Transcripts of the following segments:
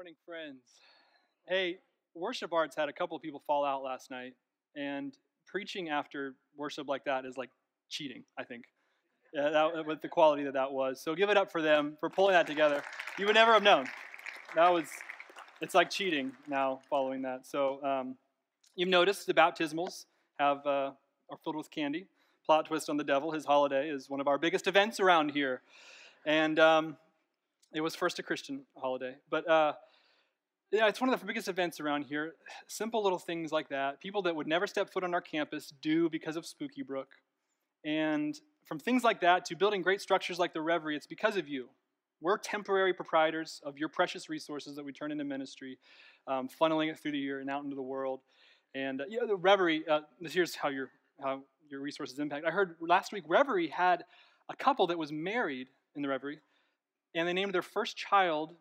Morning, friends. Hey, worship arts had a couple of people fall out last night, and preaching after worship like that is like cheating, I think, yeah, that, with the quality that that was. So give it up for them for pulling that together. You would never have known. That was, it's like cheating now following that. So um, you've noticed the baptismals have uh, are filled with candy. Plot twist on the devil. His holiday is one of our biggest events around here, and um, it was first a Christian holiday, but. Uh, yeah, it's one of the biggest events around here. Simple little things like that. People that would never step foot on our campus do because of Spooky Brook. And from things like that to building great structures like the Reverie, it's because of you. We're temporary proprietors of your precious resources that we turn into ministry, um, funneling it through the year and out into the world. And uh, yeah, the Reverie, uh, here's how your, how your resources impact. I heard last week Reverie had a couple that was married in the Reverie, and they named their first child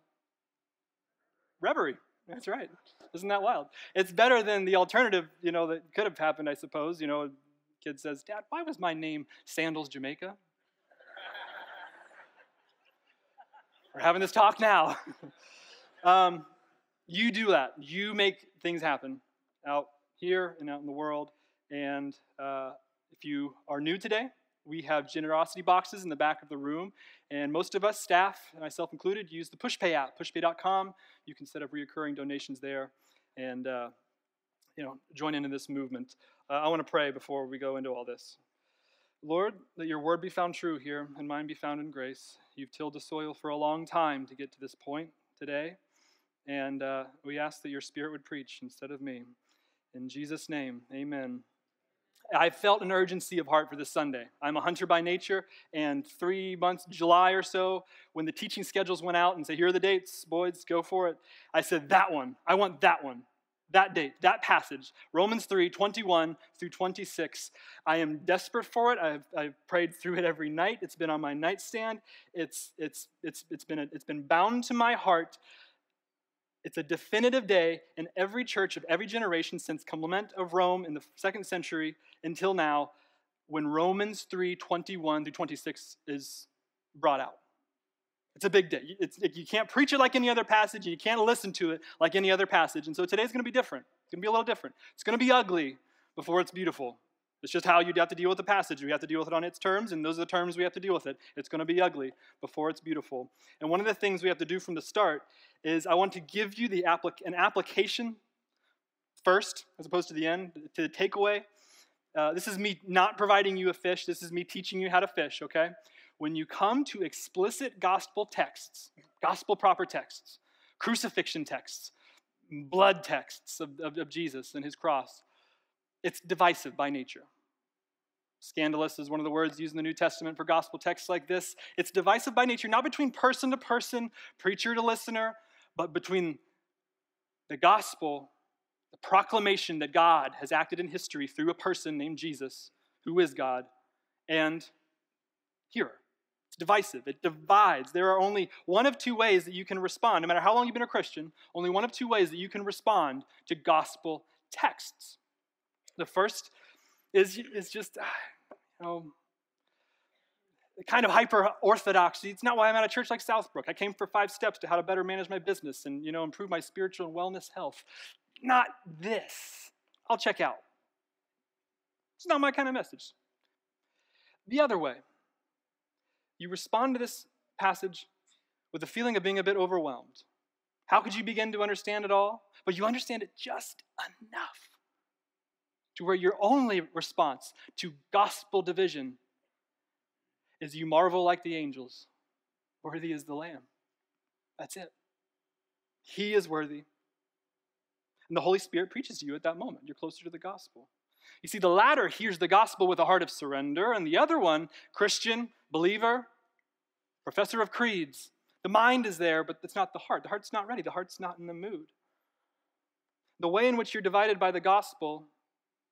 Reverie. That's right. Isn't that wild? It's better than the alternative, you know, that could have happened, I suppose. You know, a kid says, Dad, why was my name Sandals Jamaica? We're having this talk now. um, you do that. You make things happen out here and out in the world. And uh, if you are new today, we have generosity boxes in the back of the room. And most of us, staff, and myself included, use the PushPay app, pushpay.com. You can set up reoccurring donations there and uh, you know, join in in this movement. Uh, I want to pray before we go into all this. Lord, let your word be found true here and mine be found in grace. You've tilled the soil for a long time to get to this point today. And uh, we ask that your spirit would preach instead of me. In Jesus' name, amen. I felt an urgency of heart for this Sunday. I'm a hunter by nature, and three months, July or so, when the teaching schedules went out and said, Here are the dates, boys, go for it, I said, That one. I want that one. That date, that passage, Romans 3 21 through 26. I am desperate for it. I've, I've prayed through it every night. It's been on my nightstand. It's, it's, it's, it's, been, a, it's been bound to my heart it's a definitive day in every church of every generation since Clement of Rome in the second century until now when Romans 3 21 through 26 is brought out. It's a big day. It's, you can't preach it like any other passage, and you can't listen to it like any other passage. And so today's going to be different. It's going to be a little different. It's going to be ugly before it's beautiful. It's just how you have to deal with the passage. We have to deal with it on its terms, and those are the terms we have to deal with it. It's going to be ugly before it's beautiful. And one of the things we have to do from the start is I want to give you the applic- an application first, as opposed to the end, to the takeaway. Uh, this is me not providing you a fish. This is me teaching you how to fish, okay? When you come to explicit gospel texts, gospel proper texts, crucifixion texts, blood texts of, of, of Jesus and his cross, it's divisive by nature. Scandalous is one of the words used in the New Testament for gospel texts like this. It's divisive by nature, not between person to person, preacher to listener, but between the gospel, the proclamation that God has acted in history through a person named Jesus, who is God, and hearer. It's divisive, it divides. There are only one of two ways that you can respond, no matter how long you've been a Christian, only one of two ways that you can respond to gospel texts. The first is, is just, ah, you know, kind of hyper orthodoxy. It's not why I'm at a church like Southbrook. I came for five steps to how to better manage my business and you know improve my spiritual and wellness health. Not this. I'll check out. It's not my kind of message. The other way, you respond to this passage with a feeling of being a bit overwhelmed. How could you begin to understand it all? But you understand it just enough to where your only response to gospel division is you marvel like the angels. Worthy is the Lamb. That's it. He is worthy. And the Holy Spirit preaches to you at that moment. You're closer to the gospel. You see, the latter hears the gospel with a heart of surrender, and the other one, Christian, believer, professor of creeds, the mind is there, but it's not the heart. The heart's not ready, the heart's not in the mood. The way in which you're divided by the gospel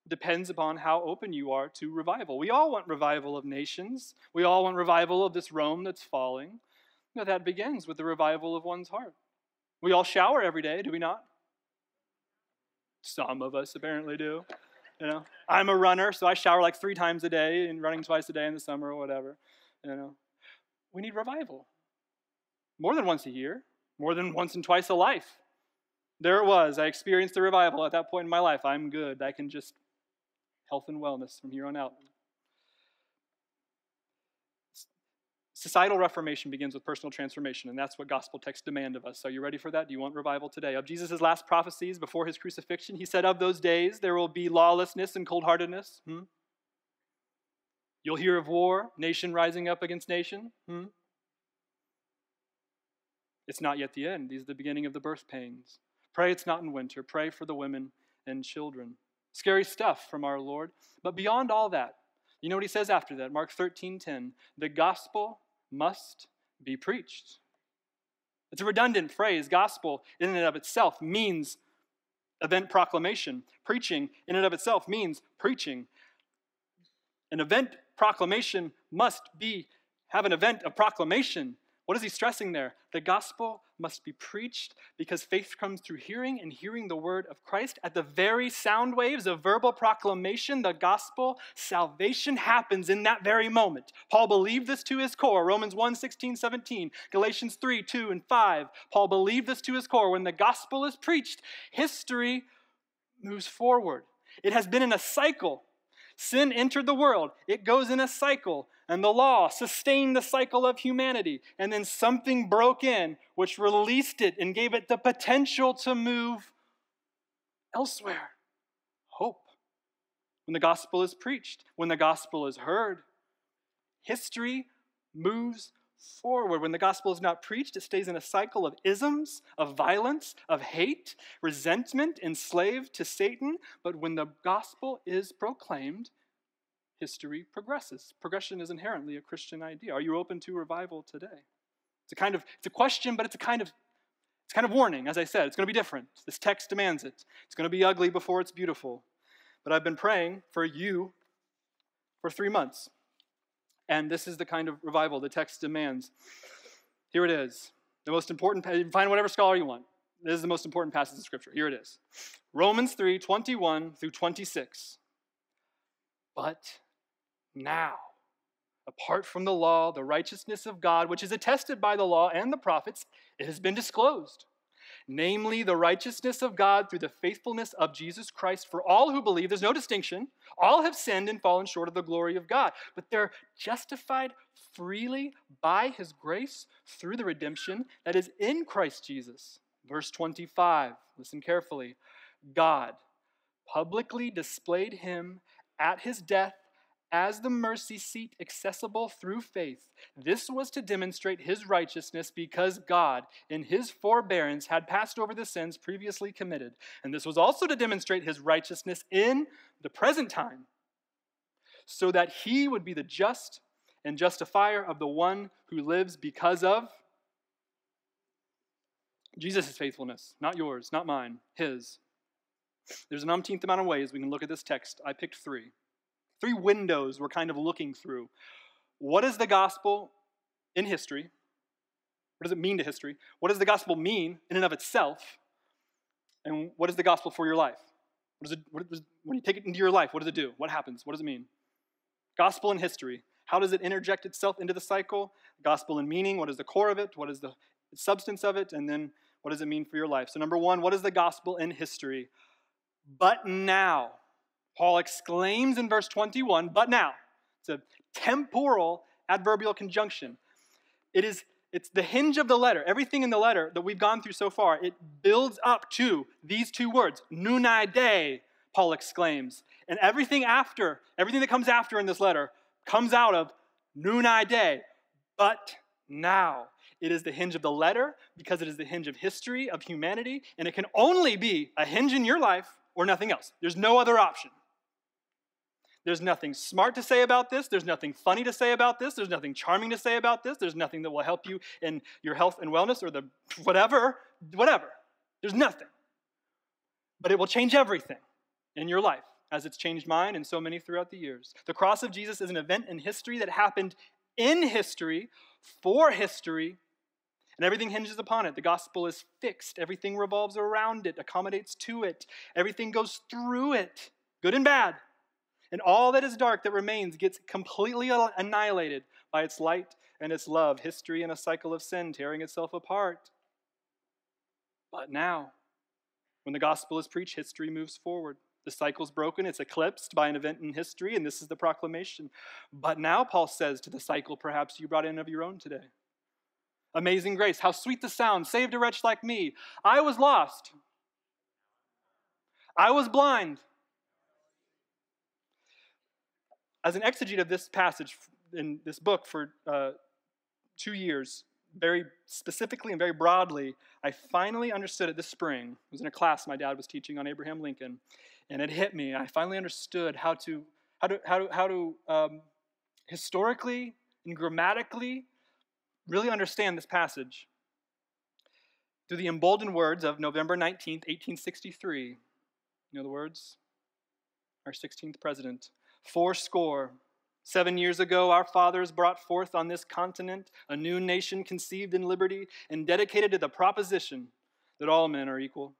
depends upon how open you are to revival. We all want revival of nations. We all want revival of this Rome that's falling. You know, that begins with the revival of one's heart. We all shower every day, do we not? Some of us apparently do. You know, I'm a runner, so I shower like three times a day and running twice a day in the summer or whatever. You know, we need revival more than once a year. more than once and twice a life. There it was. I experienced the revival at that point in my life. I'm good. I can just health and wellness from here on out. Societal reformation begins with personal transformation, and that's what gospel texts demand of us. So, are you ready for that? Do you want revival today? Of Jesus' last prophecies before his crucifixion, he said, Of those days there will be lawlessness and cold heartedness. Hmm? You'll hear of war, nation rising up against nation. Hmm? It's not yet the end. These are the beginning of the birth pains. Pray it's not in winter. Pray for the women and children. Scary stuff from our Lord. But beyond all that, you know what he says after that? Mark 13 10. The gospel must be preached. It's a redundant phrase. Gospel, in and of itself, means event proclamation. Preaching, in and of itself, means preaching. An event proclamation must be have an event of proclamation. What is he stressing there? The gospel must be preached because faith comes through hearing and hearing the word of Christ. At the very sound waves of verbal proclamation, the gospel, salvation happens in that very moment. Paul believed this to his core. Romans 1 16, 17, Galatians 3 2 and 5. Paul believed this to his core. When the gospel is preached, history moves forward. It has been in a cycle Sin entered the world, it goes in a cycle, and the law sustained the cycle of humanity. And then something broke in, which released it and gave it the potential to move elsewhere. Hope. When the gospel is preached, when the gospel is heard, history moves forward. When the gospel is not preached, it stays in a cycle of isms, of violence, of hate, resentment, enslaved to Satan. But when the gospel is proclaimed, history progresses. Progression is inherently a Christian idea. Are you open to revival today? It's a kind of it's a question, but it's a kind of it's kind of warning. As I said, it's going to be different. This text demands it. It's going to be ugly before it's beautiful. But I've been praying for you for three months. And this is the kind of revival the text demands. Here it is. The most important, find whatever scholar you want. This is the most important passage of Scripture. Here it is Romans 3 21 through 26. But now, apart from the law, the righteousness of God, which is attested by the law and the prophets, it has been disclosed namely the righteousness of God through the faithfulness of Jesus Christ for all who believe. There's no distinction. All have sinned and fallen short of the glory of God, but they're justified freely by his grace through the redemption that is in Christ Jesus. Verse 25, listen carefully. God publicly displayed him at his death as the mercy seat accessible through faith. This was to demonstrate his righteousness because God, in his forbearance, had passed over the sins previously committed. And this was also to demonstrate his righteousness in the present time, so that he would be the just and justifier of the one who lives because of Jesus' faithfulness, not yours, not mine, his. There's an umpteenth amount of ways we can look at this text. I picked three. Three windows we're kind of looking through. What is the gospel in history? What does it mean to history? What does the gospel mean in and of itself? And what is the gospel for your life? What does it, what does, when you take it into your life, what does it do? What happens? What does it mean? Gospel in history. How does it interject itself into the cycle? Gospel in meaning. What is the core of it? What is the substance of it? And then what does it mean for your life? So, number one, what is the gospel in history? But now. Paul exclaims in verse 21, but now. It's a temporal adverbial conjunction. It is it's the hinge of the letter. Everything in the letter that we've gone through so far, it builds up to these two words, nuni de, Paul exclaims. And everything after, everything that comes after in this letter comes out of nuni de, but now. It is the hinge of the letter because it is the hinge of history, of humanity, and it can only be a hinge in your life or nothing else. There's no other option. There's nothing smart to say about this. There's nothing funny to say about this. There's nothing charming to say about this. There's nothing that will help you in your health and wellness or the whatever, whatever. There's nothing. But it will change everything in your life as it's changed mine and so many throughout the years. The cross of Jesus is an event in history that happened in history, for history, and everything hinges upon it. The gospel is fixed, everything revolves around it, accommodates to it, everything goes through it, good and bad. And all that is dark that remains gets completely annihilated by its light and its love, history and a cycle of sin tearing itself apart. But now, when the gospel is preached, history moves forward. The cycle's broken, it's eclipsed by an event in history, and this is the proclamation. But now, Paul says to the cycle, perhaps you brought in of your own today. Amazing grace, how sweet the sound, saved a wretch like me. I was lost, I was blind. As an exegete of this passage in this book for uh, two years, very specifically and very broadly, I finally understood it this spring. It was in a class my dad was teaching on Abraham Lincoln and it hit me. I finally understood how to how to how to how to um, historically and grammatically really understand this passage through the emboldened words of November 19th, 1863. You know the words? Our 16th president. Four score. Seven years ago, our fathers brought forth on this continent a new nation conceived in liberty and dedicated to the proposition that all men are equal.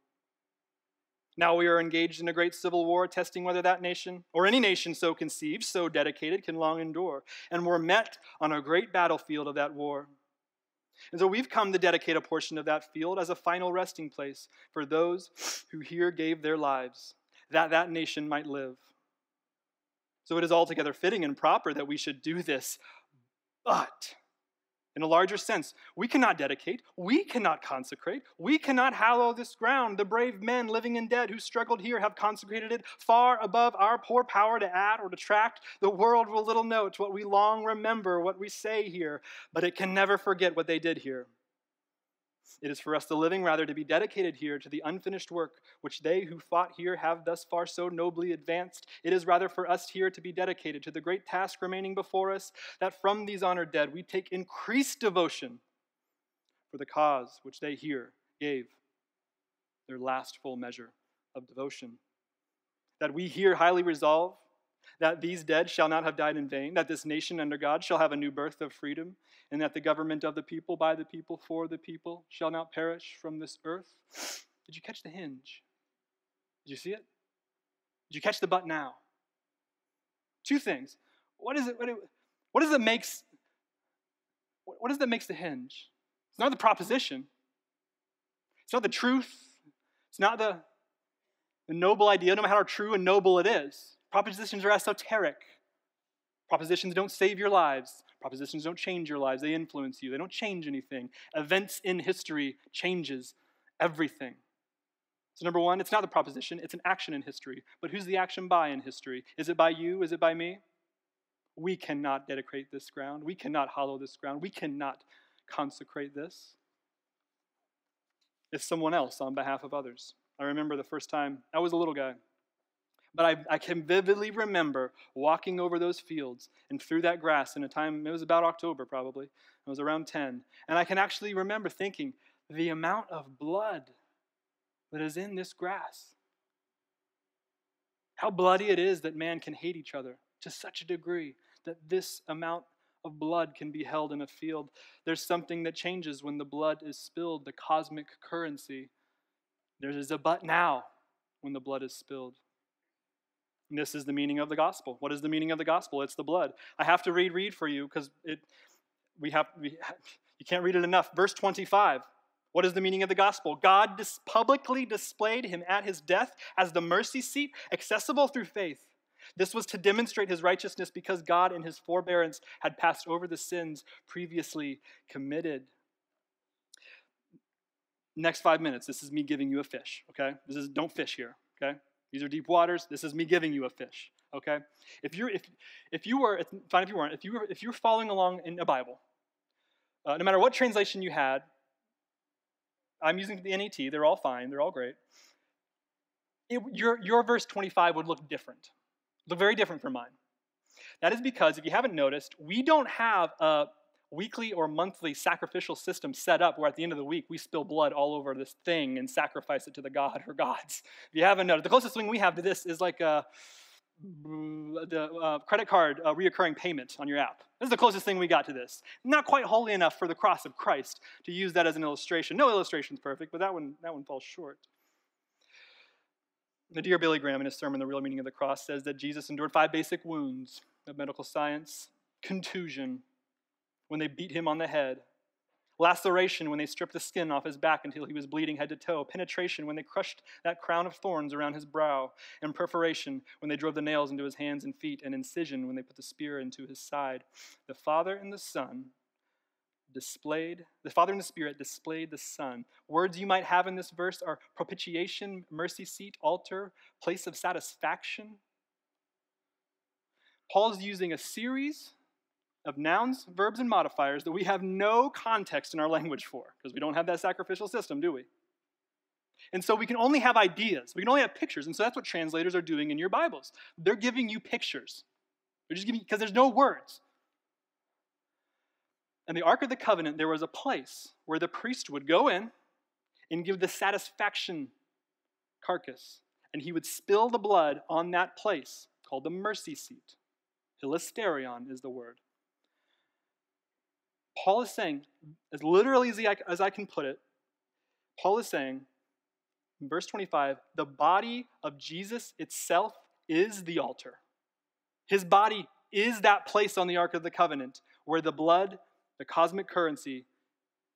Now we are engaged in a great civil war, testing whether that nation, or any nation so conceived, so dedicated, can long endure. And we're met on a great battlefield of that war. And so we've come to dedicate a portion of that field as a final resting place for those who here gave their lives, that that nation might live. So it is altogether fitting and proper that we should do this. But in a larger sense. We cannot dedicate, we cannot consecrate, we cannot hallow this ground. The brave men, living and dead, who struggled here have consecrated it far above our poor power to add or detract. The world will little note what we long remember, what we say here, but it can never forget what they did here. It is for us, the living, rather, to be dedicated here to the unfinished work which they who fought here have thus far so nobly advanced. It is rather for us here to be dedicated to the great task remaining before us, that from these honored dead we take increased devotion for the cause which they here gave their last full measure of devotion. That we here highly resolve that these dead shall not have died in vain, that this nation under God shall have a new birth of freedom, and that the government of the people, by the people, for the people, shall not perish from this earth. Did you catch the hinge? Did you see it? Did you catch the but now? Two things. What is it? What, it, what is it makes? What is that makes the hinge? It's not the proposition. It's not the truth. It's not the, the noble idea, no matter how true and noble it is. Propositions are esoteric. Propositions don't save your lives. Propositions don't change your lives. They influence you. They don't change anything. Events in history changes everything. So number one, it's not the proposition, it's an action in history. But who's the action by in history? Is it by you? Is it by me? We cannot dedicate this ground. We cannot hallow this ground. We cannot consecrate this. It's someone else on behalf of others. I remember the first time, I was a little guy. But I, I can vividly remember walking over those fields and through that grass in a time, it was about October probably. It was around 10. And I can actually remember thinking, the amount of blood that is in this grass. How bloody it is that man can hate each other to such a degree that this amount of blood can be held in a field. There's something that changes when the blood is spilled, the cosmic currency. There is a but now when the blood is spilled. This is the meaning of the gospel. What is the meaning of the gospel? It's the blood. I have to read read for you because it we have we, you can't read it enough. Verse 25. What is the meaning of the gospel? God dis- publicly displayed him at his death as the mercy seat accessible through faith. This was to demonstrate his righteousness because God, in his forbearance, had passed over the sins previously committed. Next five minutes, this is me giving you a fish, okay? This is don't fish here, okay? These are deep waters. This is me giving you a fish. Okay? If you're if if you were fine if you weren't if you were if you're following along in a Bible, uh, no matter what translation you had, I'm using the NET. They're all fine. They're all great. It, your your verse 25 would look different, look very different from mine. That is because if you haven't noticed, we don't have a weekly or monthly sacrificial system set up where at the end of the week we spill blood all over this thing and sacrifice it to the god or gods. If you haven't noticed, the closest thing we have to this is like a the uh, credit card uh, reoccurring payment on your app. This is the closest thing we got to this. Not quite holy enough for the cross of Christ to use that as an illustration. No illustration is perfect, but that one, that one falls short. The dear Billy Graham in his sermon, The Real Meaning of the Cross, says that Jesus endured five basic wounds of medical science contusion, when they beat him on the head, laceration when they stripped the skin off his back until he was bleeding head to toe, penetration when they crushed that crown of thorns around his brow, and perforation when they drove the nails into his hands and feet, and incision when they put the spear into his side. The Father and the Son displayed, the Father and the Spirit displayed the Son. Words you might have in this verse are propitiation, mercy seat, altar, place of satisfaction. Paul's using a series of nouns, verbs, and modifiers that we have no context in our language for, because we don't have that sacrificial system, do we? And so we can only have ideas. We can only have pictures. And so that's what translators are doing in your Bibles. They're giving you pictures. They're just giving because there's no words. And the Ark of the Covenant, there was a place where the priest would go in and give the satisfaction carcass, and he would spill the blood on that place called the mercy seat. Hilasterion is the word. Paul is saying, as literally as, I, as I can put it, Paul is saying, in verse 25, the body of Jesus itself is the altar. His body is that place on the Ark of the Covenant where the blood, the cosmic currency,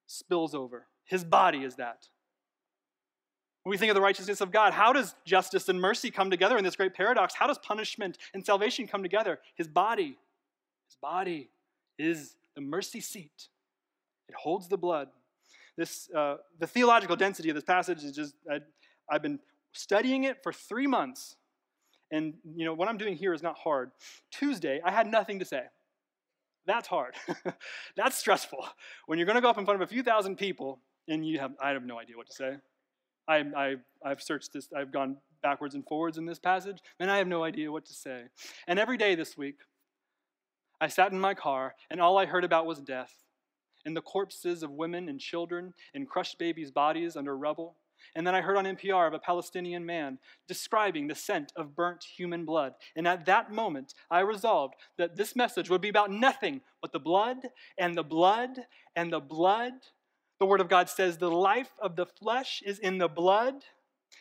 spills over. His body is that. When we think of the righteousness of God, how does justice and mercy come together in this great paradox? How does punishment and salvation come together? His body, his body is the mercy seat. It holds the blood. This, uh, the theological density of this passage is just, I, I've been studying it for three months. And, you know, what I'm doing here is not hard. Tuesday, I had nothing to say. That's hard. That's stressful. When you're going to go up in front of a few thousand people and you have, I have no idea what to say. I, I, I've searched this, I've gone backwards and forwards in this passage, and I have no idea what to say. And every day this week, I sat in my car, and all I heard about was death and the corpses of women and children and crushed babies' bodies under rubble. And then I heard on NPR of a Palestinian man describing the scent of burnt human blood. And at that moment, I resolved that this message would be about nothing but the blood and the blood and the blood. The Word of God says the life of the flesh is in the blood.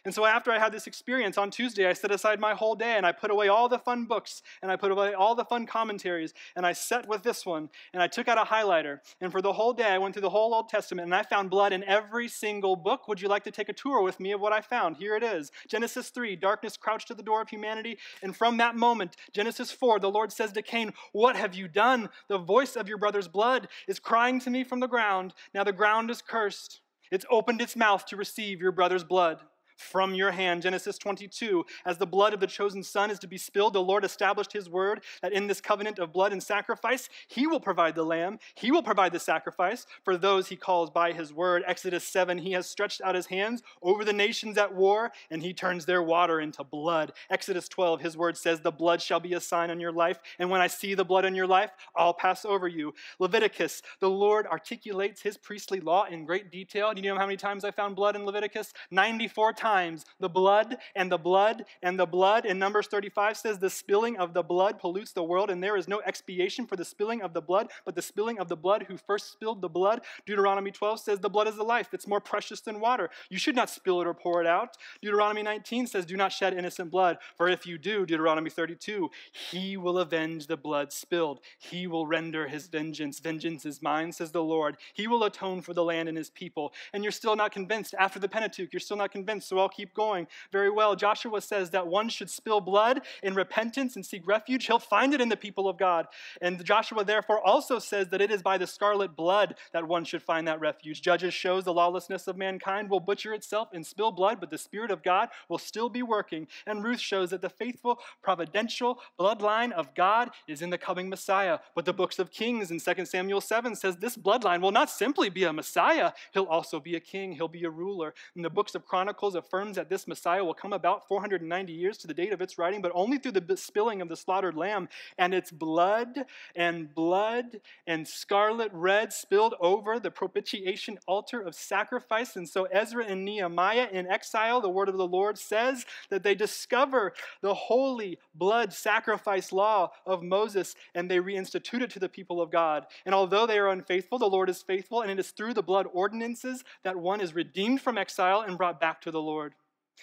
And so after I had this experience on Tuesday, I set aside my whole day and I put away all the fun books and I put away all the fun commentaries and I sat with this one and I took out a highlighter. And for the whole day, I went through the whole Old Testament and I found blood in every single book. Would you like to take a tour with me of what I found? Here it is Genesis 3, darkness crouched at the door of humanity. And from that moment, Genesis 4, the Lord says to Cain, What have you done? The voice of your brother's blood is crying to me from the ground. Now the ground is cursed. It's opened its mouth to receive your brother's blood from your hand. Genesis 22. As the blood of the chosen son is to be spilled, the Lord established his word that in this covenant of blood and sacrifice, he will provide the lamb, he will provide the sacrifice for those he calls by his word. Exodus 7. He has stretched out his hands over the nations at war, and he turns their water into blood. Exodus 12. His word says, The blood shall be a sign on your life, and when I see the blood on your life, I'll pass over you. Leviticus. The Lord articulates his priestly law in great detail. Do you know how many times I found blood in Leviticus? 94 times times the blood and the blood and the blood. In Numbers 35 says, The spilling of the blood pollutes the world, and there is no expiation for the spilling of the blood, but the spilling of the blood who first spilled the blood. Deuteronomy 12 says, The blood is the life. It's more precious than water. You should not spill it or pour it out. Deuteronomy 19 says, Do not shed innocent blood, for if you do, Deuteronomy 32, he will avenge the blood spilled. He will render his vengeance. Vengeance is mine, says the Lord. He will atone for the land and his people. And you're still not convinced after the Pentateuch. You're still not convinced. So I'll keep going. Very well. Joshua says that one should spill blood in repentance and seek refuge. He'll find it in the people of God. And Joshua therefore also says that it is by the scarlet blood that one should find that refuge. Judges shows the lawlessness of mankind will butcher itself and spill blood, but the Spirit of God will still be working. And Ruth shows that the faithful, providential bloodline of God is in the coming Messiah. But the books of Kings in 2 Samuel 7 says this bloodline will not simply be a Messiah, he'll also be a king, he'll be a ruler. In the books of Chronicles affirms that this Messiah will come about 490 years to the date of its writing, but only through the spilling of the slaughtered lamb and its blood and blood and scarlet red spilled over the propitiation altar of sacrifice. And so Ezra and Nehemiah in exile, the word of the Lord says that they discover the holy blood sacrifice law of Moses and they reinstitute it to the people of God. And although they are unfaithful, the Lord is faithful, and it is through the blood ordinances that one is redeemed from exile and brought back to the Lord.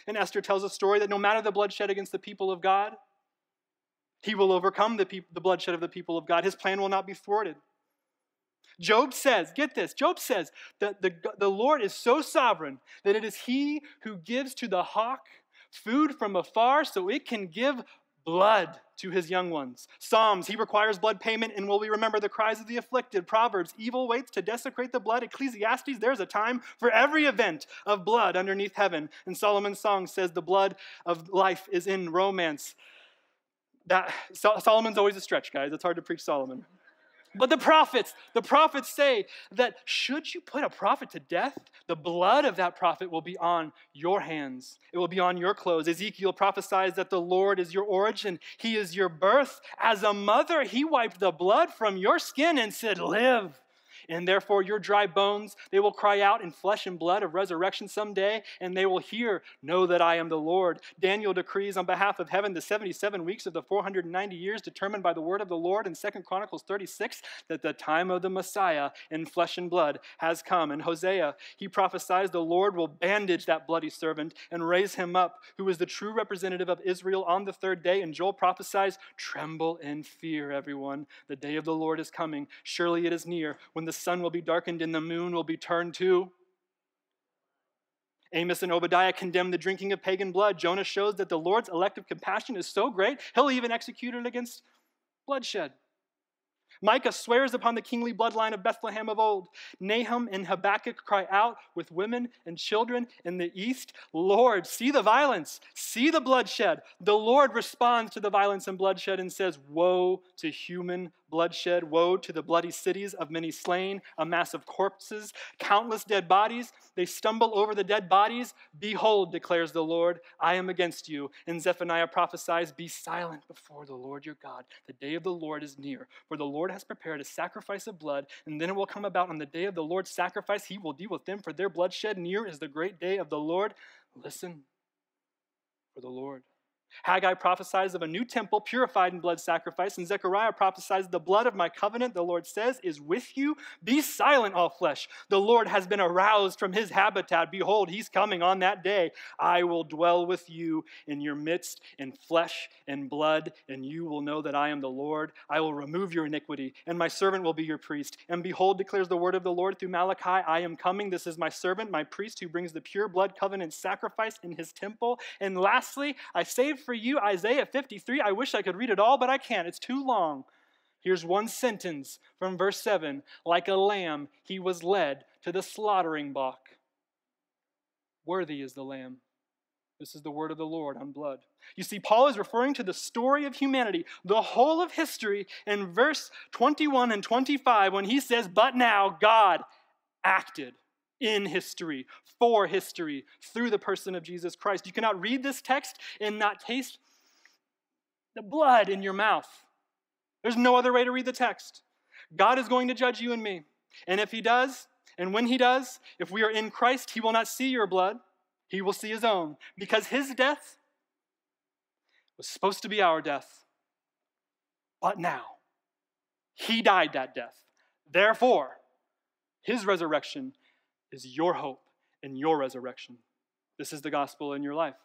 And Esther tells a story that no matter the bloodshed against the people of God, he will overcome the, pe- the bloodshed of the people of God. His plan will not be thwarted. Job says, get this, Job says that the, the Lord is so sovereign that it is he who gives to the hawk food from afar so it can give blood to his young ones. Psalms, he requires blood payment and will we remember the cries of the afflicted. Proverbs, evil waits to desecrate the blood. Ecclesiastes, there's a time for every event of blood underneath heaven. And Solomon's song says the blood of life is in romance. That Solomon's always a stretch, guys. It's hard to preach Solomon. But the prophets, the prophets say that should you put a prophet to death, the blood of that prophet will be on your hands. It will be on your clothes. Ezekiel prophesies that the Lord is your origin, He is your birth. As a mother, He wiped the blood from your skin and said, Live. And therefore, your dry bones, they will cry out in flesh and blood of resurrection someday, and they will hear, Know that I am the Lord. Daniel decrees on behalf of heaven the 77 weeks of the 490 years determined by the word of the Lord in 2 Chronicles 36 that the time of the Messiah in flesh and blood has come. And Hosea, he prophesies the Lord will bandage that bloody servant and raise him up, who is the true representative of Israel on the third day. And Joel prophesies, Tremble in fear, everyone. The day of the Lord is coming. Surely it is near when the sun will be darkened and the moon will be turned to. Amos and Obadiah condemn the drinking of pagan blood. Jonah shows that the Lord's elective compassion is so great, he'll even execute it against bloodshed. Micah swears upon the kingly bloodline of Bethlehem of old. Nahum and Habakkuk cry out with women and children in the east Lord, see the violence, see the bloodshed. The Lord responds to the violence and bloodshed and says, Woe to human bloodshed. Woe to the bloody cities of many slain, a mass of corpses, countless dead bodies. They stumble over the dead bodies. Behold, declares the Lord, I am against you. And Zephaniah prophesies, Be silent before the Lord your God. The day of the Lord is near. For the Lord has prepared a sacrifice of blood, and then it will come about on the day of the Lord's sacrifice. He will deal with them for their bloodshed. Near is the great day of the Lord. Listen for the Lord Haggai prophesies of a new temple purified in blood sacrifice, and Zechariah prophesies, The blood of my covenant, the Lord says, is with you. Be silent, all flesh. The Lord has been aroused from his habitat. Behold, he's coming on that day. I will dwell with you in your midst in flesh and blood, and you will know that I am the Lord. I will remove your iniquity, and my servant will be your priest. And behold, declares the word of the Lord through Malachi, I am coming. This is my servant, my priest, who brings the pure blood covenant sacrifice in his temple. And lastly, I for you Isaiah 53. I wish I could read it all, but I can't. It's too long. Here's one sentence from verse 7 Like a lamb, he was led to the slaughtering block. Worthy is the lamb. This is the word of the Lord on blood. You see, Paul is referring to the story of humanity, the whole of history, in verse 21 and 25 when he says, But now God acted in history, for history, through the person of Jesus Christ. You cannot read this text and not taste the blood in your mouth. There's no other way to read the text. God is going to judge you and me. And if He does, and when He does, if we are in Christ, He will not see your blood, He will see His own. Because His death was supposed to be our death. But now, He died that death. Therefore, His resurrection is your hope and your resurrection. This is the gospel in your life.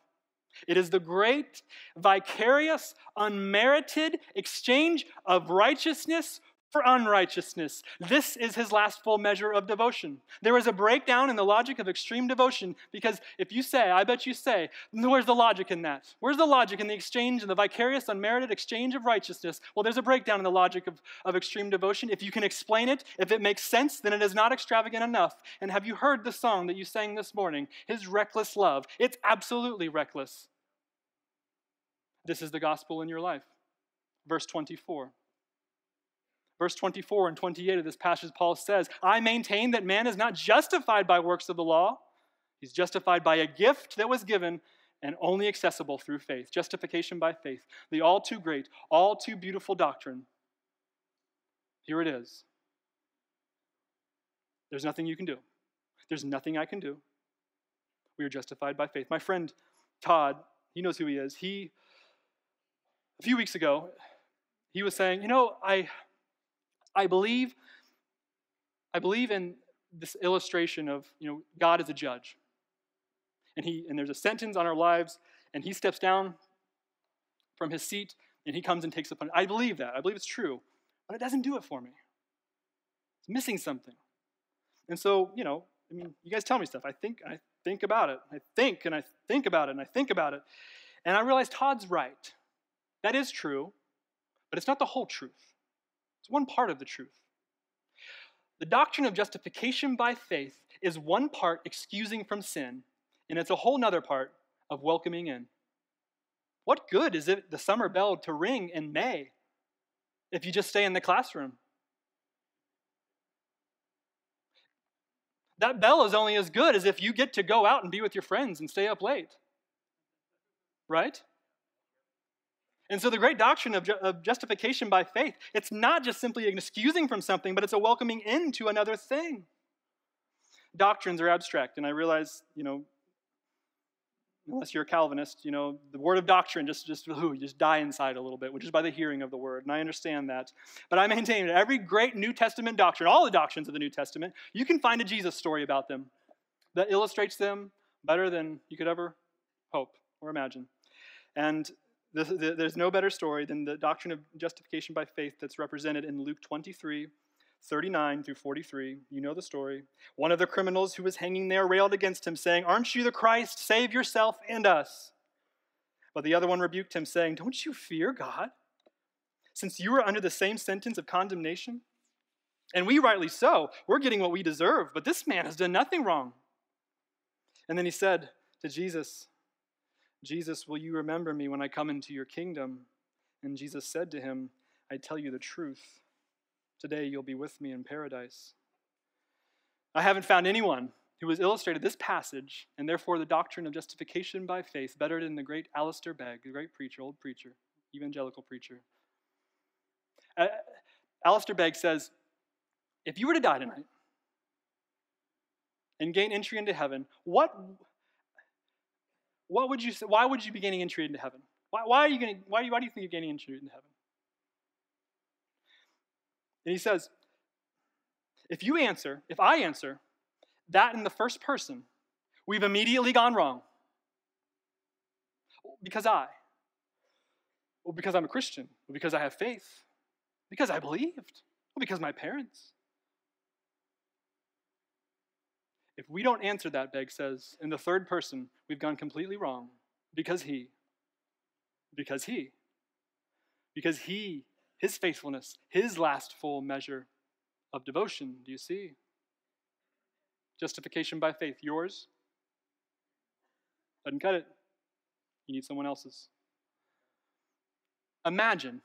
It is the great, vicarious, unmerited exchange of righteousness for unrighteousness. This is his last full measure of devotion. There is a breakdown in the logic of extreme devotion because if you say, I bet you say, where's the logic in that? Where's the logic in the exchange and the vicarious, unmerited exchange of righteousness? Well, there's a breakdown in the logic of, of extreme devotion. If you can explain it, if it makes sense, then it is not extravagant enough. And have you heard the song that you sang this morning? His reckless love. It's absolutely reckless. This is the gospel in your life. Verse 24. Verse 24 and 28 of this passage, Paul says, I maintain that man is not justified by works of the law. He's justified by a gift that was given and only accessible through faith. Justification by faith. The all too great, all too beautiful doctrine. Here it is. There's nothing you can do. There's nothing I can do. We are justified by faith. My friend Todd, he knows who he is. He, a few weeks ago, he was saying, You know, I, I believe, I believe in this illustration of, you know, God as a judge. And he and there's a sentence on our lives, and he steps down from his seat and he comes and takes upon it. I believe that. I believe it's true. But it doesn't do it for me. It's missing something. And so, you know, I mean, you guys tell me stuff. I think, I think about it. I think and I think about it and I think about it. And I realize Todd's right. That is true, but it's not the whole truth. It's one part of the truth. The doctrine of justification by faith is one part excusing from sin, and it's a whole nother part of welcoming in. What good is it the summer bell to ring in May if you just stay in the classroom? That bell is only as good as if you get to go out and be with your friends and stay up late. Right? And so the great doctrine of, ju- of, justification by faith, it's not just simply an excusing from something, but it's a welcoming into another thing. Doctrines are abstract, and I realize, you know, unless you're a Calvinist, you know, the word of doctrine just just ooh, just die inside a little bit, which is by the hearing of the word, and I understand that. But I maintain that every great New Testament doctrine, all the doctrines of the New Testament, you can find a Jesus story about them that illustrates them better than you could ever hope or imagine. And the, there's no better story than the doctrine of justification by faith that's represented in Luke 23, 39 through 43. You know the story. One of the criminals who was hanging there railed against him, saying, Aren't you the Christ? Save yourself and us. But the other one rebuked him, saying, Don't you fear God, since you are under the same sentence of condemnation? And we rightly so. We're getting what we deserve, but this man has done nothing wrong. And then he said to Jesus, Jesus, will you remember me when I come into your kingdom? And Jesus said to him, I tell you the truth. Today you'll be with me in paradise. I haven't found anyone who has illustrated this passage and therefore the doctrine of justification by faith better than the great Alistair Begg, the great preacher, old preacher, evangelical preacher. Uh, Alistair Begg says, if you were to die tonight and gain entry into heaven, what, what would you say, why would you be gaining entry into heaven? Why, why are you going why, why do you think you're gaining entry into heaven? And he says, if you answer, if I answer that in the first person, we've immediately gone wrong. Because I. Well, because I'm a Christian. Well, because I have faith. Because I believed. Well, because my parents. If we don't answer that, Begg says, in the third person, we've gone completely wrong. Because he. Because he. Because he his faithfulness, his last full measure of devotion. Do you see? Justification by faith, yours? Doesn't cut it. You need someone else's. Imagine,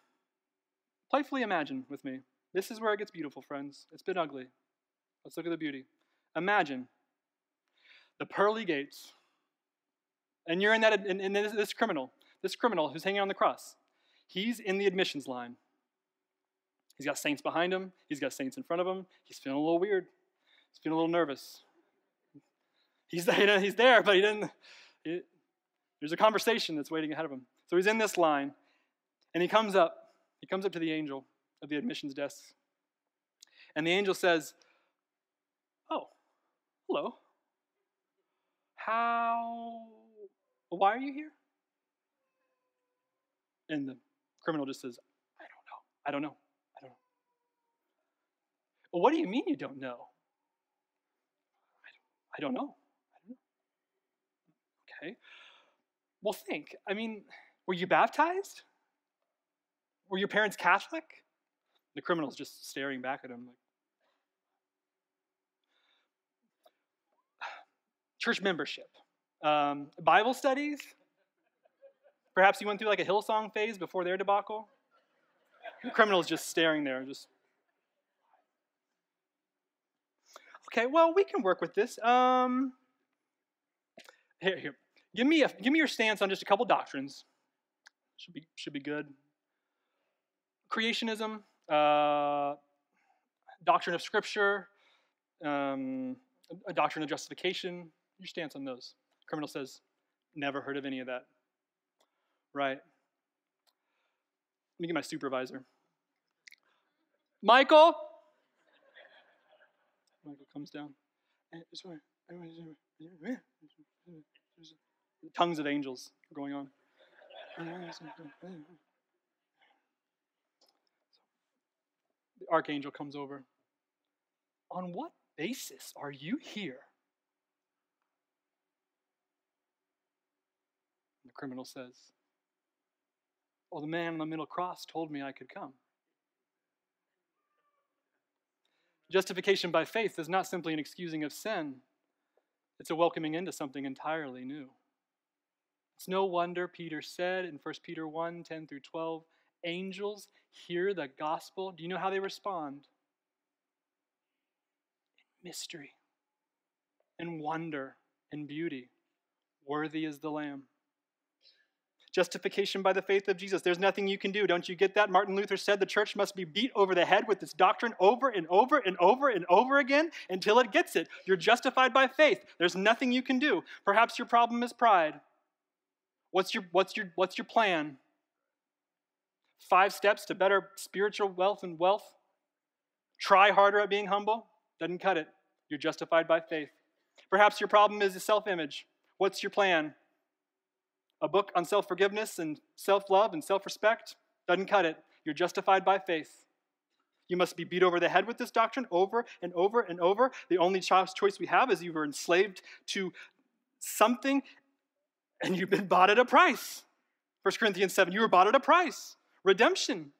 playfully imagine with me. This is where it gets beautiful, friends. It's been ugly. Let's look at the beauty. Imagine the pearly gates, and you're in that, in, in this, this criminal, this criminal who's hanging on the cross. He's in the admissions line. He's got saints behind him. He's got saints in front of him. He's feeling a little weird. He's feeling a little nervous. He's, he's there, but he didn't. There's a conversation that's waiting ahead of him. So he's in this line, and he comes up. He comes up to the angel of the admissions desk, and the angel says, "Oh, hello. How? Why are you here?" And the criminal just says, "I don't know. I don't know." I don't know. Well, what do you mean you don't know? I don't, I don't know. I don't know. Okay. Well, think. I mean, were you baptized? Were your parents Catholic? The criminal's just staring back at him like, church membership, um, Bible studies. Perhaps you went through like a Hillsong phase before their debacle. Criminal's just staring there, just Okay, well, we can work with this. Um, here, here. Give me a give me your stance on just a couple doctrines. Should be should be good. Creationism, uh, doctrine of Scripture, um, a doctrine of justification. Your stance on those? Criminal says, never heard of any of that. Right. Let me get my supervisor. Michael, Michael comes down. Tongues of angels are going on. The archangel comes over. On what basis are you here? The criminal says, Well, the man on the middle cross told me I could come. Justification by faith is not simply an excusing of sin, it's a welcoming into something entirely new. It's no wonder Peter said in 1 Peter 1 10 through 12, angels hear the gospel. Do you know how they respond? In mystery, in wonder, in beauty. Worthy is the Lamb. Justification by the faith of Jesus. There's nothing you can do. Don't you get that? Martin Luther said the church must be beat over the head with this doctrine over and over and over and over again until it gets it. You're justified by faith. There's nothing you can do. Perhaps your problem is pride. What's your, what's your, what's your plan? Five steps to better spiritual wealth and wealth? Try harder at being humble? Doesn't cut it. You're justified by faith. Perhaps your problem is a self image. What's your plan? A book on self forgiveness and self love and self respect? Doesn't cut it. You're justified by faith. You must be beat over the head with this doctrine over and over and over. The only choice we have is you were enslaved to something and you've been bought at a price. 1 Corinthians 7, you were bought at a price. Redemption.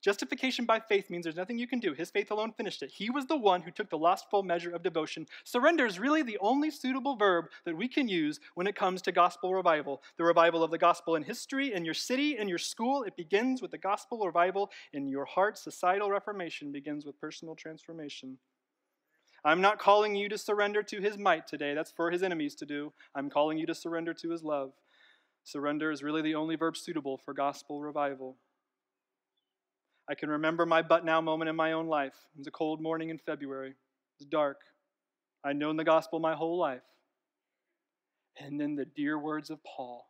Justification by faith means there's nothing you can do. His faith alone finished it. He was the one who took the last full measure of devotion. Surrender is really the only suitable verb that we can use when it comes to gospel revival. The revival of the gospel in history, in your city, in your school, it begins with the gospel revival in your heart. Societal reformation begins with personal transformation. I'm not calling you to surrender to his might today. That's for his enemies to do. I'm calling you to surrender to his love. Surrender is really the only verb suitable for gospel revival. I can remember my but now moment in my own life. It was a cold morning in February. It was dark. I'd known the gospel my whole life. And then the dear words of Paul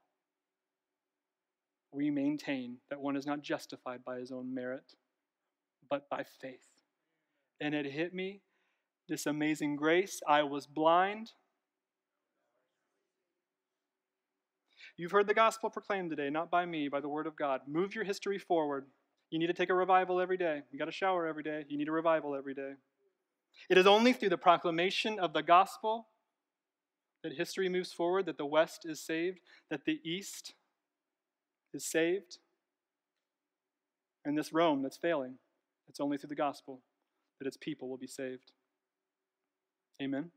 we maintain that one is not justified by his own merit, but by faith. And it hit me this amazing grace. I was blind. You've heard the gospel proclaimed today, not by me, by the word of God. Move your history forward. You need to take a revival every day. You got to shower every day. You need a revival every day. It is only through the proclamation of the gospel that history moves forward, that the West is saved, that the East is saved, and this Rome that's failing. It's only through the gospel that its people will be saved. Amen.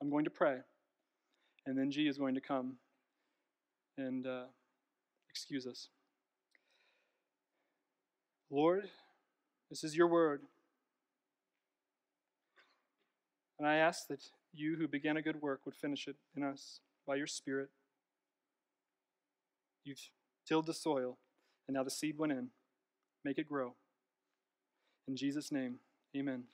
I'm going to pray, and then G is going to come and uh, excuse us. Lord, this is your word. And I ask that you who began a good work would finish it in us by your Spirit. You've tilled the soil, and now the seed went in. Make it grow. In Jesus' name, amen.